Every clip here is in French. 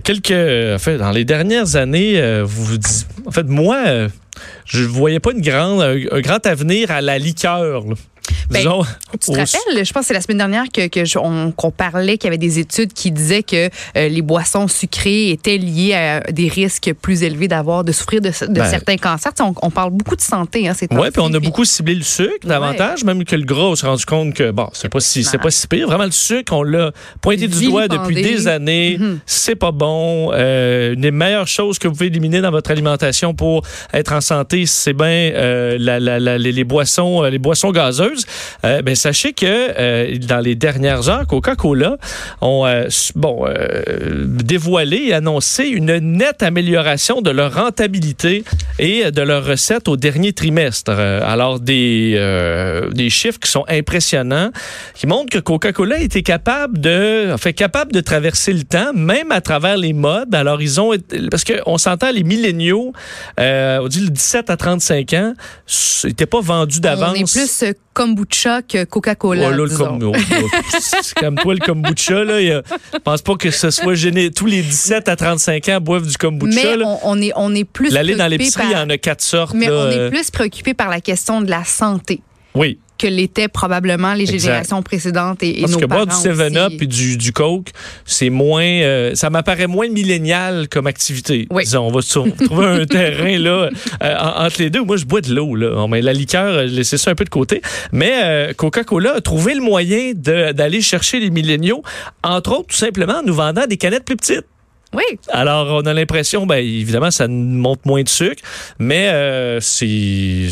Quelques, en fait, dans les dernières années, euh, vous vous dites, en fait, moi, euh, je voyais pas une grande, un grand avenir à la liqueur. Ben, Disons, Tu te rappelles, je pense que c'est la semaine dernière que, que qu'on parlait qu'il y avait des études qui disaient que euh, les boissons sucrées étaient liées à des risques plus élevés d'avoir de souffrir de, de Ben. certains cancers. Tu sais, on, on parle beaucoup de santé, hein, ces Ouais, temps-ci, puis on a beaucoup ciblé le sucre davantage, même que le gras, on s'est rendu compte que bon, c'est pas si c'est pas si pire. Vraiment le sucre, on l'a pointé du doigt depuis des années. Mhm. C'est pas bon. Euh, une des meilleures choses que vous pouvez éliminer dans votre alimentation pour être en santé, c'est bien euh, la- la- la- les, les boissons, les boissons gazeuses. Euh, ben sachez que euh, dans les dernières heures, Coca-Cola ont euh, bon euh, dévoilé et annoncé une nette amélioration de leur rentabilité et de leurs recettes au dernier trimestre. Euh, alors des euh, des chiffres qui sont impressionnants, qui montrent que Coca-Cola était capable de, en fait, capable de traverser le temps, même à travers les modes. Alors ils ont, parce que on s'entend les milléniaux, euh, on dit le 17 à 35 ans, c'était pas vendu On d'avance. est plus kombucha que Coca-Cola. Oh là, le disons. com- c'est comme toi, le kombucha, là. y a- pense pas que ce soit gêné. Tous les 17 à 35 ans boivent du kombucha. Mais on, on est, on est plus L'aller dans l'épicerie, il y en a quatre sortes. Mais là, on euh, est plus préoccupé par la question de la santé Oui. que l'étaient probablement les Exact. générations précédentes et, et Parce nos que boire du parents 7-Up aussi. et du, du Coke, c'est moins. euh, ça m'apparaît moins millénial comme activité. Oui. Disons, on va trouver un terrain là euh, en- entre les deux. Moi, je bois de l'eau. là. Met la liqueur, euh, je laisse ça un peu de côté. Mais euh, Coca-Cola a trouvé le moyen d'aller chercher les milléniaux, entre autres, tout simplement en nous vendant des canettes plus petites. Oui, Alors, on a l'impression, ben évidemment, ça monte moins de sucre, mais euh, c'est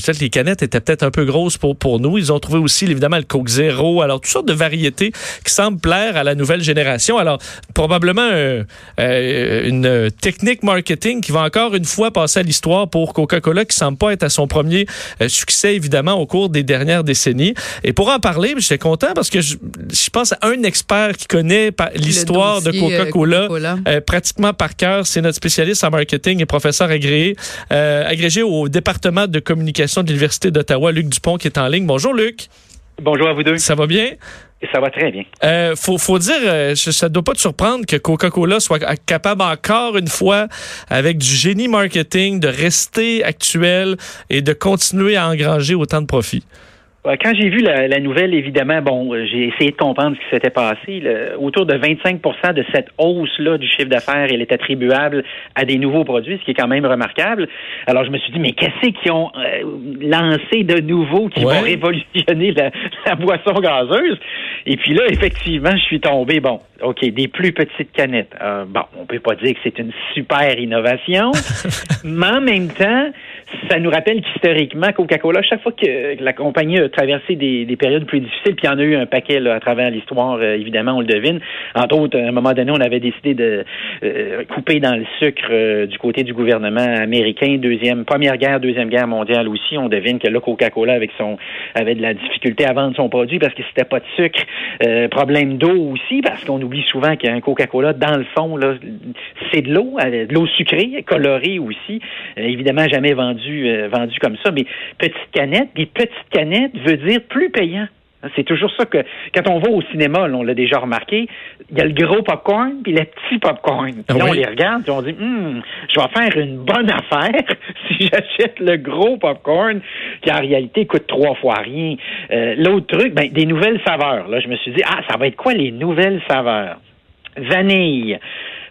peut-être les canettes étaient peut-être un peu grosses pour pour nous. Ils ont trouvé aussi évidemment le Coke Zéro. Alors, toutes sortes de variétés qui semblent plaire à la nouvelle génération. Alors, probablement euh, euh, une technique marketing qui va encore une fois passer à l'histoire pour Coca-Cola, qui semble pas être à son premier euh, succès évidemment au cours des dernières décennies. Et pour en parler, j'étais content parce que je, je pense à un expert qui connaît l'histoire de Coca-Cola. Pratiquement par cœur. C'est notre spécialiste en marketing et professeur agréé, euh, agrégé au département de communication de l'Université d'Ottawa, Luc Dupont, qui est en ligne. Bonjour, Luc. Bonjour à vous deux. Ça va bien? Ça va très bien. Euh, faut, faut dire, euh, ça ne doit pas te surprendre que Coca-Cola soit capable encore une fois, avec du génie marketing, de rester actuel et de continuer à engranger autant de profits. Quand j'ai vu la, la nouvelle, évidemment, bon, j'ai essayé de comprendre ce qui s'était passé. Autour de 25% de cette hausse-là du chiffre d'affaires, elle est attribuable à des nouveaux produits, ce qui est quand même remarquable. Alors, je me suis dit, mais qu'est-ce qu'ils ont euh, lancé de nouveau qui Ouais. vont révolutionner la, la boisson gazeuse? Et puis là, effectivement, je suis tombé, bon, OK, des plus petites canettes. Euh, bon, on peut pas dire que c'est une super innovation, mais en même temps, ça nous rappelle qu'historiquement, Coca-Cola, chaque fois que la compagnie a traversé des, des périodes plus difficiles, puis il y en a eu un paquet là, à travers l'histoire, euh, évidemment, on le devine. Entre autres, à un moment donné, on avait décidé de euh, couper dans le sucre euh, du côté du gouvernement américain. Deuxième, première guerre, deuxième guerre mondiale aussi. On devine que là, Coca-Cola avec son avait de la difficulté à vendre son produit parce que c'était pas de sucre. Euh, problème d'eau aussi, parce qu'on oublie souvent qu'un Coca-Cola, dans le fond, là, c'est de l'eau, euh, de l'eau sucrée, colorée aussi. Évidemment, jamais vendu, euh, vendu comme ça, mais petite canette, puis petite canette veut dire plus payant. C'est toujours ça que quand on va au cinéma, là, on l'a déjà remarqué, il y a le gros popcorn puis le petit popcorn. Puis là, Oui. on les regarde puis on dit Hum, je vais faire une bonne affaire si j'achète le gros popcorn qui en réalité coûte trois fois rien. Euh, L'autre truc, ben, des nouvelles saveurs. Là, je me suis dit ah ça va être quoi les nouvelles saveurs? Vanille.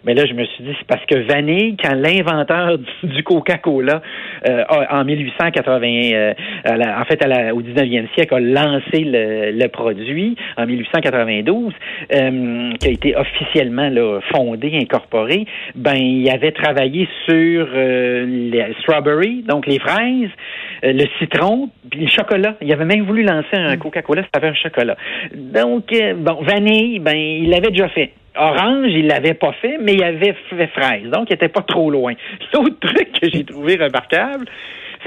Mais là, je me suis dit, c'est parce que vanille, quand l'inventeur du- Coca-Cola, euh, en 1880, euh, à la- en fait, à la- au 19e siècle, a lancé le, le produit en 1892, euh, qui a été officiellement là, fondé, incorporé, ben, il avait travaillé sur euh, les strawberry, donc les fraises, euh, le citron, puis le chocolat. Il avait même voulu lancer un Coca-Cola, ça avait un chocolat. Donc, euh, bon, vanille, ben, il l'avait déjà fait. Orange, il l'avait pas fait, mais il avait fait fraise. Donc, il était pas trop loin. L'autre truc que j'ai trouvé remarquable,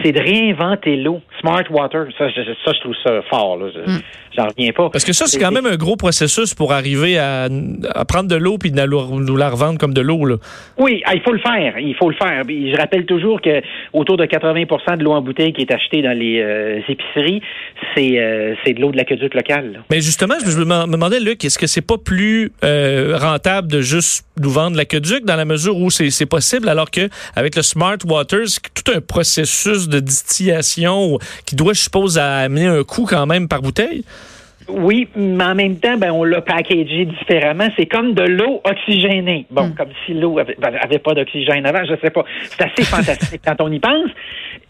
c'est de réinventer l'eau. Smart water, ça, je, ça, je trouve ça fort. Là. Hmm. J'en reviens pas. Parce que ça, c'est quand même un gros processus pour arriver à, à prendre de l'eau puis de nous la revendre comme de l'eau. Là. Oui, ah, il faut le faire. Il faut le faire. Je rappelle toujours que autour de 80% de l'eau en bouteille qui est achetée dans les euh, épiceries, c'est euh, c'est de l'eau de l'aqueduc local. Mais justement, je me demandais, Luc, est-ce que c'est pas plus euh, rentable de juste nous vendre l'aqueduc dans la mesure où c'est possible, alors que avec le Smart Water, c'est tout un processus de distillation qui doit, je suppose, amener un coût quand même par bouteille? Oui, mais en même temps, ben, on l'a packagé différemment. C'est comme de l'eau oxygénée. Bon, hmm. comme si l'eau avait, avait pas d'oxygène avant, je sais pas. C'est assez fantastique quand on y pense.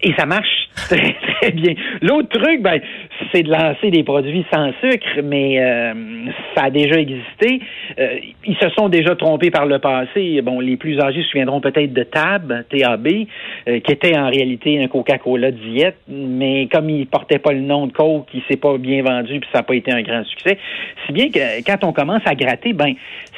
Et ça marche très, très bien. L'autre truc, ben, c'est de lancer des produits sans sucre, mais euh, ça a déjà existé. Euh, ils se sont déjà trompés par le passé. Bon, les plus âgés se souviendront peut-être de Tab, TAB, euh, qui était en réalité un Coca-Cola diète, mais comme il portait pas le nom de Coke, il s'est pas bien vendu, puis ça n'a pas été un grand succès. Si bien que quand on commence à gratter, ben,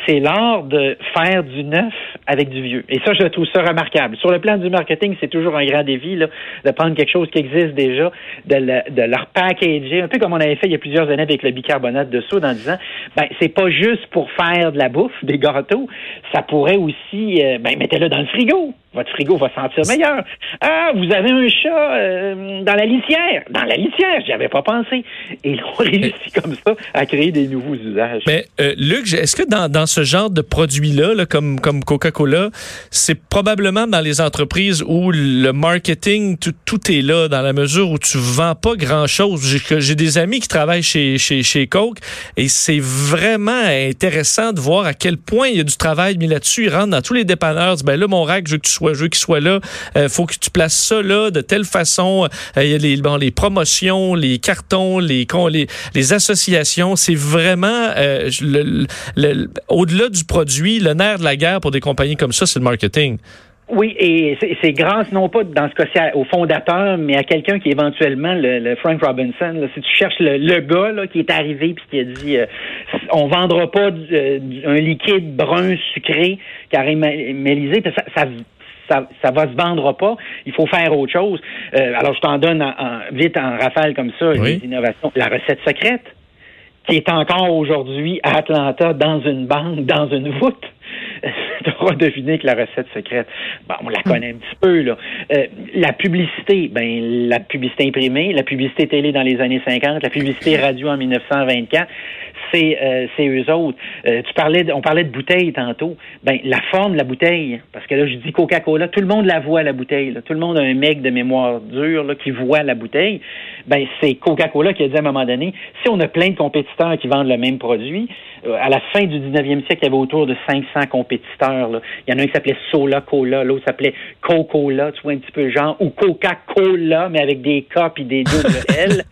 c'est l'art de faire du neuf avec du vieux. Et ça, je trouve ça remarquable. Sur le plan du marketing, c'est toujours un grand défi, là, de prendre quelque chose qui existe déjà, de, le, de leur packager, un peu comme on avait fait il y a plusieurs années avec le bicarbonate de soude en disant, ben, c'est pas juste pour faire de la bouffe, des gâteaux, ça pourrait aussi, euh, ben, mettez-le dans le frigo. Votre frigo va sentir meilleur. Ah, vous avez un chat euh, dans la litière. Dans la litière, j'y avais pas pensé. Et ils ont réussi comme ça à créer des nouveaux usages. Mais euh, Luc, est-ce que dans, dans, ce genre de produits-là, là, comme, comme Coca-Cola, c'est probablement dans les entreprises où le marketing, tout, tout, est là, dans la mesure où tu vends pas grand-chose. J'ai des amis qui travaillent chez, chez, chez Coke et c'est vraiment intéressant de voir à quel point il y a du travail mis là-dessus. Ils rentrent dans tous les dépanneurs, disent, ben là, mon rack, je veux que tu soit jeu qui soit là. Euh, faut que tu places ça là de telle façon. Euh, il les, promotions, les cartons, les, les, associations. C'est vraiment euh, au-delà du produit, le nerf de la guerre pour des compagnies comme ça, c'est le marketing. Oui, et c'est grâce non pas dans ce cas-ci au fondateur, mais à quelqu'un qui éventuellement, le, Frank Robinson, si tu cherches le, gars qui est arrivé puis qui a dit on vendra pas un liquide brun sucré caramélisé, ça ça, ça va se vendre pas. Il faut faire autre chose. Euh, alors, je t'en donne vite en rafale comme ça, les innovations. La recette secrète, qui est encore aujourd'hui à Atlanta dans une banque, dans une voûte. tu auras deviné que la recette secrète, bon, on la connaît un petit peu. Là. Euh, la publicité, ben la publicité imprimée, la publicité télé dans les années 50, la publicité radio en 1924, c'est euh, c'est eux autres. Euh, tu parlais, on parlait de bouteille tantôt. Ben la forme de la bouteille, parce que là je dis Coca-Cola, tout le monde la voit la bouteille. Tout le monde a un mec de mémoire dure là, qui voit la bouteille. Ben c'est Coca-Cola qui a dit à un moment donné, si on a plein de compétiteurs qui vendent le même produit, euh, à la fin du 19e siècle, il y avait autour de 500 compétiteurs. Là. Il y en a un qui s'appelait Sola Cola, l'autre s'appelait Coca-Cola, tu vois un petit peu genre, ou Coca-Cola, mais avec des K et des double L.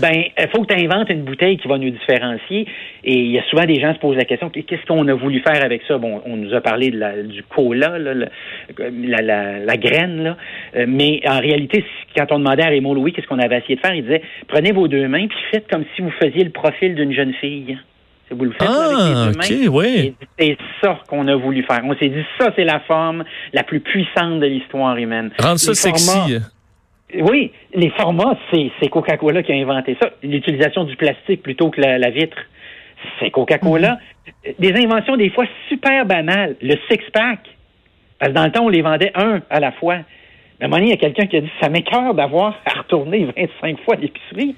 ben, il faut que tu inventes une bouteille qui va nous différencier. Et il y a souvent des gens qui se posent la question, qu'est-ce qu'on a voulu faire avec ça? Bon, on nous a parlé de la, du cola, là, la, la, la, graine, là. Euh, mais en réalité, quand on demandait à Raymond Louis qu'est-ce qu'on avait essayé de faire, il disait, prenez vos deux mains puis faites comme si vous faisiez le profil d'une jeune fille. Vous le faites ah, avec les deux mains. C'est ça qu'on a voulu faire. On s'est dit, ça, c'est la forme la plus puissante de l'histoire humaine. Rendre ça sexy. Oui, les formats, c'est Coca-Cola qui a inventé ça. L'utilisation du plastique plutôt que la, vitre, c'est Coca-Cola. Mhm. Des inventions des fois super banales. Le six-pack. Parce que dans le temps, on les vendait un à la fois. Mais à un moment donné, il y a quelqu'un qui a dit Ça m'écœure d'avoir à retourner 25 fois l'épicerie.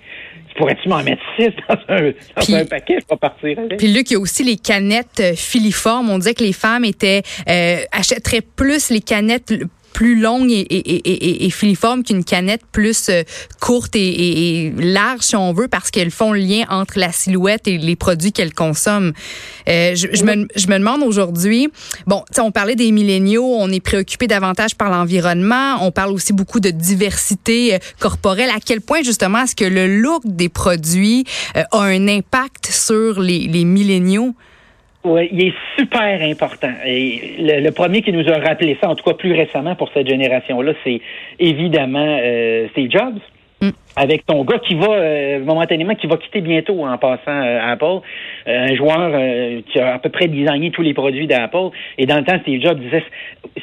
Pourrais-tu m'en mettre six dans un, paquet? Je vais partir avec. Puis Luc, il y a aussi les canettes euh, filiformes. On disait que les femmes étaient euh, achèteraient plus les canettes plus longue et, et, filiforme qu'une canette plus euh, courte et, large, si on veut, parce qu'elles font le lien entre la silhouette et les produits qu'elles consomment. Euh, je, je, me, je me demande aujourd'hui, bon, on parlait des milléniaux, on est préoccupé davantage par l'environnement, on parle aussi beaucoup de diversité euh, corporelle. À quel point, justement, est-ce que le look des produits a un impact sur les, les milléniaux? Oui, il est super important. Et le, premier qui nous a rappelé ça, en tout cas plus récemment pour cette génération-là, c'est évidemment euh, Steve Jobs. Avec ton gars qui va euh, momentanément qui va quitter bientôt en passant euh, Apple, euh, un joueur qui a à peu près designé tous les produits d'Apple. Et dans le temps, Steve Jobs disait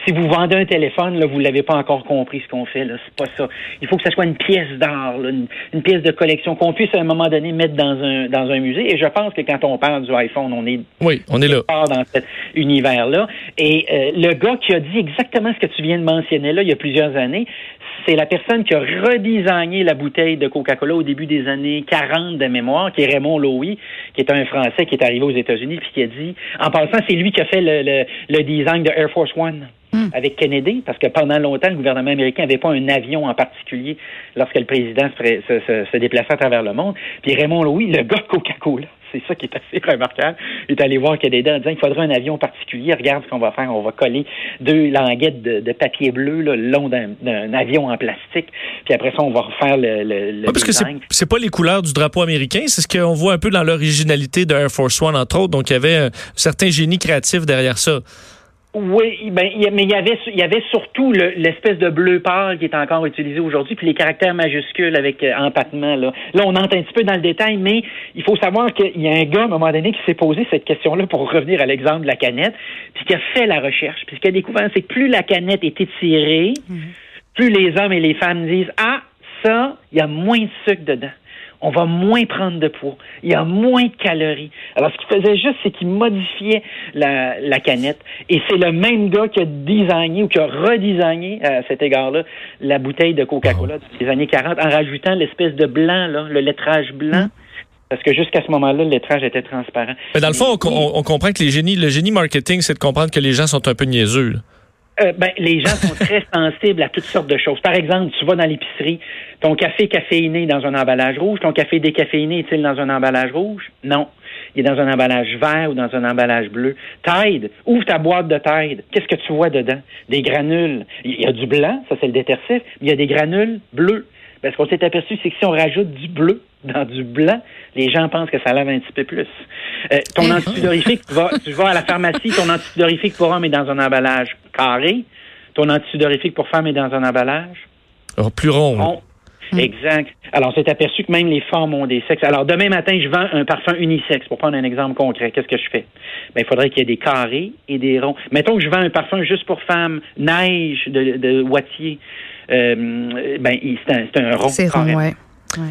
si vous vendez un téléphone, là, vous l'avez pas encore compris ce qu'on fait. Là, c'est pas ça. Il faut que ce soit une pièce d'art, une, une, pièce de collection qu'on puisse à un moment donné mettre dans un dans un musée. Et je pense que quand on parle du iPhone, on est oui, on est là dans cet univers là. Et le gars qui a dit exactement ce que tu viens de mentionner là, il y a plusieurs années, c'est la personne qui a redesigné la bouteille de Coca-Cola au début des années 40 de mémoire, qui est Raymond Lowy, qui est un Français qui est arrivé aux États-Unis, puis qui a dit, en passant, c'est lui qui a fait le, le, design de Air Force One. Hmm. avec Kennedy, parce que pendant longtemps, le gouvernement américain n'avait pas un avion en particulier lorsque le président se, se, se, déplaçait à travers le monde. Puis Raymond Louis, le gars de Coca-Cola, c'est ça qui est assez remarquable, il est allé voir Kennedy en disant il faudrait un avion particulier, regarde ce qu'on va faire, on va coller deux languettes de, papier bleu le long d'un avion en plastique, puis après ça, on va refaire le, le, parce que c'est pas les couleurs du drapeau américain, c'est ce qu'on voit un peu dans l'originalité de Air Force One, entre autres, donc il y avait un certain génie créatif derrière ça. Oui, ben, mais il y avait, il y avait surtout l'espèce de bleu pâle qui est encore utilisé aujourd'hui, puis les caractères majuscules avec euh, empattement. Là. là, on entre un petit peu dans le détail, mais il faut savoir qu'il y a un gars, à un moment donné, qui s'est posé cette question-là pour revenir à l'exemple de la canette, puis qui a fait la recherche. Puis ce qu'il a découvert, c'est que plus la canette est étirée, mhm. plus les hommes et les femmes disent Ah, ça, il y a moins de sucre dedans on va moins prendre de poids. Il y a moins de calories. Alors, ce qu'il faisait juste, c'est qu'il modifiait la, la, canette. Et c'est le même gars qui a designé ou qui a redesigné, à cet égard-là, la bouteille de Coca-Cola des années 40 en rajoutant l'espèce de blanc, là, le lettrage blanc. Mm. Parce que jusqu'à ce moment-là, le lettrage était transparent. Mais dans le fond, on, comprend que les génies, le génie marketing, c'est de comprendre que les gens sont un peu niaiseux. Euh, ben, les gens sont très sensibles à toutes sortes de choses. Par exemple, tu vas dans l'épicerie, ton café caféiné dans un emballage rouge, ton café décaféiné est-il dans un emballage rouge? Non. Il est dans un emballage vert ou dans un emballage bleu. Tide, ouvre ta boîte de Tide. Qu'est-ce que tu vois dedans? Des granules. Il y a du blanc, ça c'est le détercif, mais il y a des granules bleus. Parce qu'on s'est aperçu, c'est que si on rajoute du bleu dans du blanc, les gens pensent que ça lave un petit peu plus. Euh, ton eh. antidorifique, tu vas, tu vas à la pharmacie, ton antidorifique pour homme est dans un emballage carré. Ton antidorifique pour femme est dans un emballage oh, plus rond. Exact. Alors, on s'est aperçu que même les femmes ont des sexes. Alors, demain matin, je vends un parfum unisexe. Pour prendre un exemple concret, qu'est-ce que je fais? Ben, il faudrait qu'il y ait des carrés et des ronds. Mettons que je vends un parfum juste pour femmes, neige de, de Wattier. Euh, ben, c'est un, un rond. C'est rond, ouais.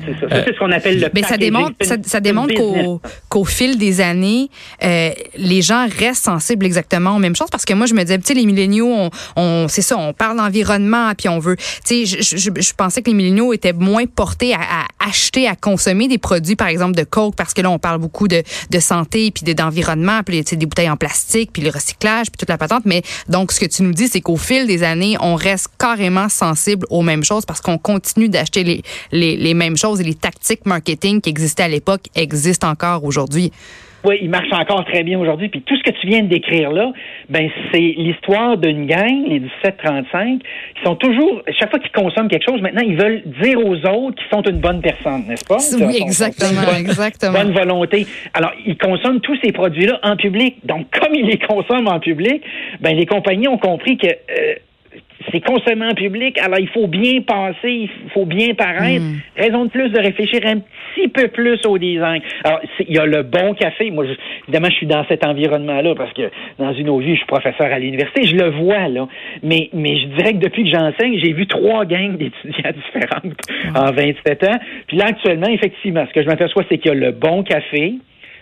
C'est ça. c'est ce qu'on appelle le Mais ça démontre, ça, démontre qu'au, qu'au fil des années, euh, les gens restent sensibles exactement aux mêmes choses. Parce que moi, je me disais, tu sais, les milléniaux, on, on c'est ça, on parle d'environnement, puis on veut. Tu sais, je, je, je, pensais que les milléniaux étaient moins portés à, à, acheter, à consommer des produits, par exemple, de coke, parce que là, on parle beaucoup de, de santé, puis d'environnement, puis tu sais, des bouteilles en plastique, puis le recyclage, puis toute la patente. Mais donc, ce que tu nous dis, c'est qu'au fil des années, on reste carrément sensible aux mêmes choses parce qu'on continue d'acheter les, les, les mêmes et les tactiques marketing qui existaient à l'époque existent encore aujourd'hui. Oui, il marche encore très bien aujourd'hui. Puis tout ce que tu viens de décrire là, ben c'est l'histoire d'une gang, les 1735, qui sont toujours, chaque fois qu'ils consomment quelque chose, maintenant ils veulent dire aux autres qu'ils sont une bonne personne, n'est-ce pas? Oui, exactement, bonne, exactement. Bonne volonté. Alors ils consomment tous ces produits-là en public. Donc comme ils les consomment en public, ben les compagnies ont compris que euh, c'est consommé en public, alors il faut bien passer, il faut bien paraître. Hmm. Raison de plus de réfléchir un petit peu plus au design. Alors, il y a le bon café. Moi, évidemment, je suis dans cet environnement-là parce que dans une autre vie, je suis professeur à l'université, je le vois, là. Mais, mais je dirais que depuis que j'enseigne, j'ai vu trois gangs d'étudiants différentes en 27 ans. Puis là, actuellement, effectivement, ce que je m'aperçois, c'est qu'il y a le bon café,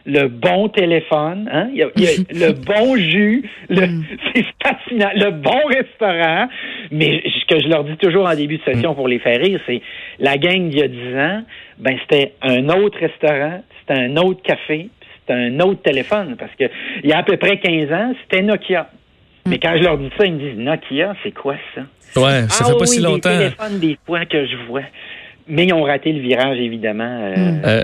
le bon téléphone, hein? il, y a, le bon jus, le, mm. c'est fascinant, le bon restaurant. Mais ce que je leur dis toujours en début de session mm. pour les faire rire, c'est la gang d'il y a 10 ans, ben c'était un autre restaurant, c'était un autre café, c'était un autre téléphone. Parce que il y a à peu près 15 ans, c'était Nokia. Mm. Mais quand je leur dis ça, ils me disent Nokia, c'est quoi ça? Ouais, ça fait pas ah si longtemps. C'est téléphones des fois que je vois. Mais ils ont raté le virage, évidemment. Euh, hmm. euh,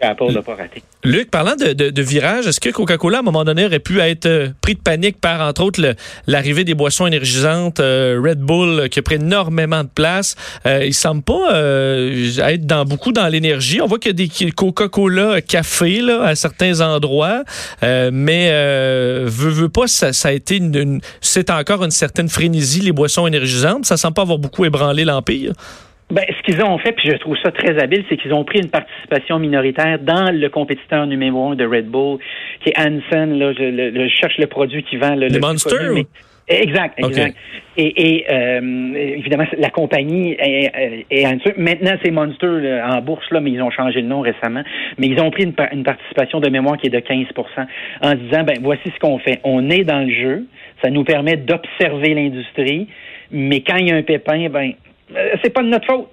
Apple n'a pas raté. Luc, parlant de, de, virage, est-ce que Coca-Cola, à un moment donné, aurait pu être euh, pris de panique par, entre autres, l'arrivée des boissons énergisantes, Red Bull, qui a pris énormément de place? Euh, il semble pas être dans beaucoup dans l'énergie. On voit qu'il y a des Coca-Cola café là, à certains endroits, mais veut, veut pas, ça, ça a été c'est encore une certaine frénésie, les boissons énergisantes. Ça semble pas avoir beaucoup ébranlé l'Empire. Ben, ce qu'ils ont fait, puis je trouve ça très habile, c'est qu'ils ont pris une participation minoritaire dans le compétiteur numéro un de Red Bull, qui est Hansen. Là, je, le, je cherche le produit qui vend le, le Monster. Connu, Exact, exact. Et, et euh, évidemment, la compagnie est, est, Maintenant, c'est Monster en bourse, là, mais ils ont changé de nom récemment. Mais ils ont pris une, une participation de mémoire qui est de 15% en disant, ben voici ce qu'on fait. On est dans le jeu. Ça nous permet d'observer l'industrie. Mais quand il y a un pépin, ben c'est pas de notre faute.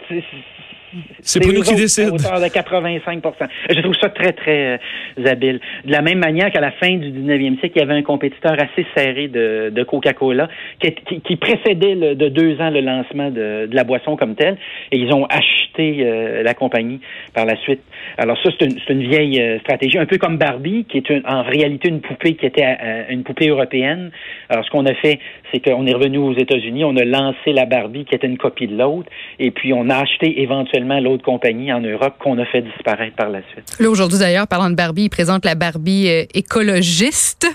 C'est pas nous qui hauteur de 85 Je trouve ça très, très euh, habile. De la même manière qu'à la fin du 19e siècle, il y avait un compétiteur assez serré de, de Coca-Cola qui, qui, précédait le, de deux ans le lancement de, de, la boisson comme telle. Et ils ont acheté euh, la compagnie par la suite. Alors ça, c'est une, une, vieille euh, stratégie, un peu comme Barbie, qui est en réalité une poupée qui était une poupée européenne. Alors ce qu'on a fait, c'est qu'on est revenu aux États-Unis, on a lancé la Barbie qui était une copie de l'autre, et puis on a acheté éventuellement l'autre compagnie en Europe qu'on a fait disparaître par la suite. Là, aujourd'hui, d'ailleurs, parlant de Barbie, il présente la Barbie euh, écologiste.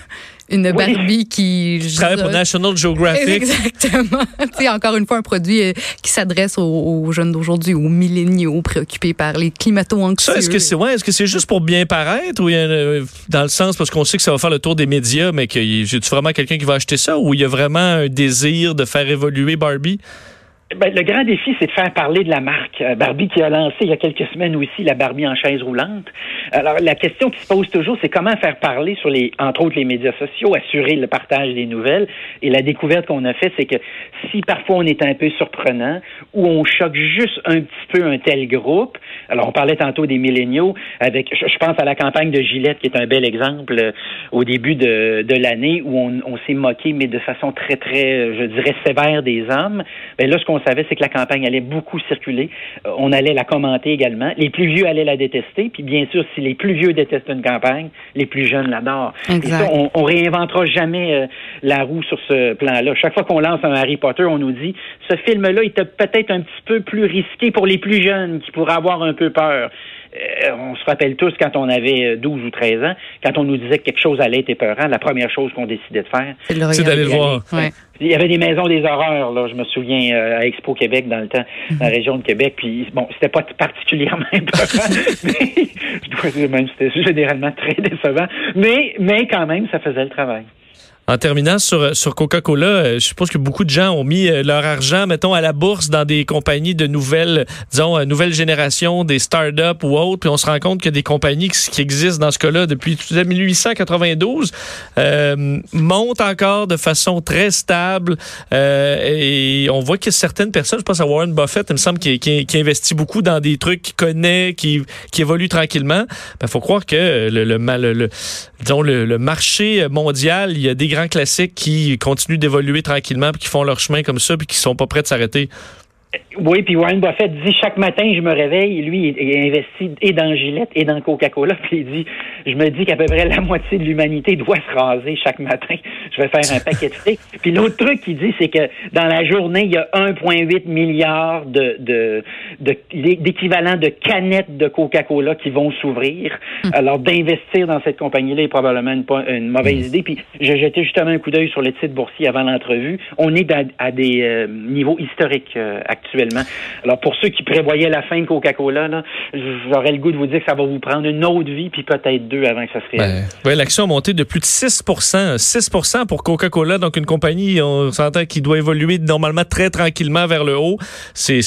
Une Barbie qui... Je travaille pour National Geographic. Exactement. tu encore une fois, un produit euh, qui s'adresse aux, jeunes d'aujourd'hui, aux milléniaux préoccupés par les climato-anxieux. Est-ce que c'est ouais, est -ce c'est juste pour bien paraître ou y a, euh, dans le sens, parce qu'on sait que ça va faire le tour des médias, mais que j'ai-tu vraiment quelqu'un qui va acheter ça ou il y a vraiment un désir de faire évoluer Barbie? Ben, le grand défi, c'est de faire parler de la marque. Euh, Barbie qui a lancé il y a quelques semaines aussi la Barbie en chaise roulante. Alors, la question qui se pose toujours, c'est comment faire parler sur les, entre autres, les médias sociaux, assurer le partage des nouvelles. Et la découverte qu'on a faite, c'est que si parfois on est un peu surprenant ou on choque juste un petit peu un tel groupe, alors on parlait tantôt des milléniaux, avec, je, pense à la campagne de Gillette, qui est un bel exemple euh, au début de, de l'année où on, on s'est moqué, mais de façon très, très, je dirais, sévère des hommes. Ben là, ce savait, c'est que la campagne allait beaucoup circuler. Euh, on allait la commenter également. Les plus vieux allaient la détester. Puis bien sûr, si les plus vieux détestent une campagne, les plus jeunes l'adorent. Ça, on, on réinventera jamais euh, la roue sur ce plan-là. Chaque fois qu'on lance un Harry Potter, on nous dit ce film-là est peut-être un petit peu plus risqué pour les plus jeunes qui pourraient avoir un peu peur. Euh, on se rappelle tous quand on avait 12 ou 13 ans, quand on nous disait que quelque chose allait être épeurant, la première chose qu'on décidait de faire, c'est d'aller le voir. Il y avait des maisons des horreurs, là, je me souviens, euh, à Expo Québec dans le temps, dans la région de Québec, puis bon, c'était pas particulièrement épeurant, mais je dois dire même c'était généralement très décevant, mais, mais quand même, ça faisait le travail. En terminant sur, Coca-Cola, euh, je suppose que beaucoup de gens ont mis euh, leur argent, mettons, à la bourse dans des compagnies de nouvelles, disons, euh, nouvelle génération, des start-up ou autres, puis on se rend compte que des compagnies qui, existent dans ce cas-là depuis 1892 euh, montent encore de façon très stable euh, et on voit que certaines personnes, je pense à Warren Buffett, il me semble, qui, qui, qui investit beaucoup dans des trucs qu'il connaît, qui, qui évoluent tranquillement. Il ben, faut croire que le, le, le, disons, le, le marché mondial, il y a des grands classiques qui continuent d'évoluer tranquillement, puis qui font leur chemin comme ça, puis qui sont pas prêts de s'arrêter. Oui, puis Warren Buffett dit chaque matin, je me réveille, lui, il investit et dans Gillette et dans Coca-Cola, puis il dit, je me dis qu'à peu près la moitié de l'humanité doit se raser chaque matin. Je vais faire un paquet de fric. Puis l'autre truc qu'il dit, c'est que dans la journée, il y a 1,8 milliard de, de, d'équivalent de, canettes de Coca-Cola qui vont s'ouvrir. Hum. Alors d'investir dans cette compagnie-là est probablement une, une mauvaise hum. idée. Puis j'ai jeté justement un coup d'œil sur le titre boursier avant l'entrevue. On est à, des euh, niveaux historiques euh, Alors, pour ceux qui prévoyaient la fin de Coca-Cola, j'aurais le goût de vous dire que ça va vous prendre une autre vie, puis peut-être deux avant que ça se réalise. Ben, oui, l'action a monté de plus de 6% 6% pour Coca-Cola, donc une compagnie, on s'entend, qui doit évoluer normalement très tranquillement vers le haut. C'est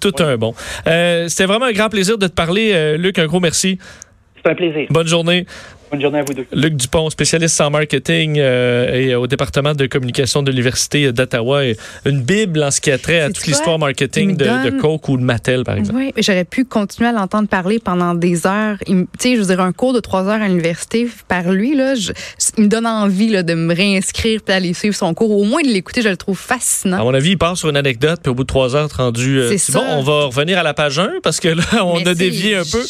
tout un bon. Euh, C'était vraiment un grand plaisir de te parler, euh, Luc. Un gros merci. C'est un plaisir. Bonne journée. Bonne journée à vous deux. Luc Dupont, spécialiste en marketing euh, et au département de communication de l'Université d'Ottawa. Une bible en ce qui a trait à toute l'histoire marketing de, Coke ou de Mattel, par exemple. Oui, j'aurais pu continuer à l'entendre parler pendant des heures. Tu sais, je veux dire, un cours de trois heures à l'université par lui, là, il me donne envie là, de me réinscrire et d'aller suivre son cours. Au moins de l'écouter, je le trouve fascinant. À mon avis, il part sur une anecdote, puis au bout de trois heures, rendu. Euh, c'est bon, on va revenir à la page 1 parce que là, on a dévié un peu.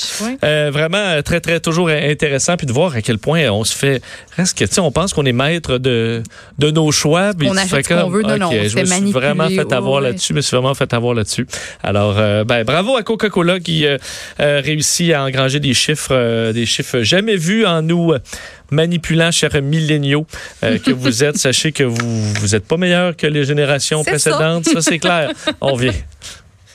Euh, vraiment très, très, toujours intéressant, puis de voir à quel point on se fait. Reste que, on pense qu'on est maître de, de nos choix. On achète ce qu'on veut. Non, non, je me suis vraiment fait avoir là-dessus. Je me suis vraiment fait avoir là-dessus. Alors, euh, ben, bravo à Coca-Cola qui euh, euh, réussit à engranger des chiffres, des chiffres jamais vus en nous manipulant, chers milléniaux que vous êtes. Sachez que vous vous êtes pas meilleur que les générations précédentes. Ça, ça c'est clair. On vient.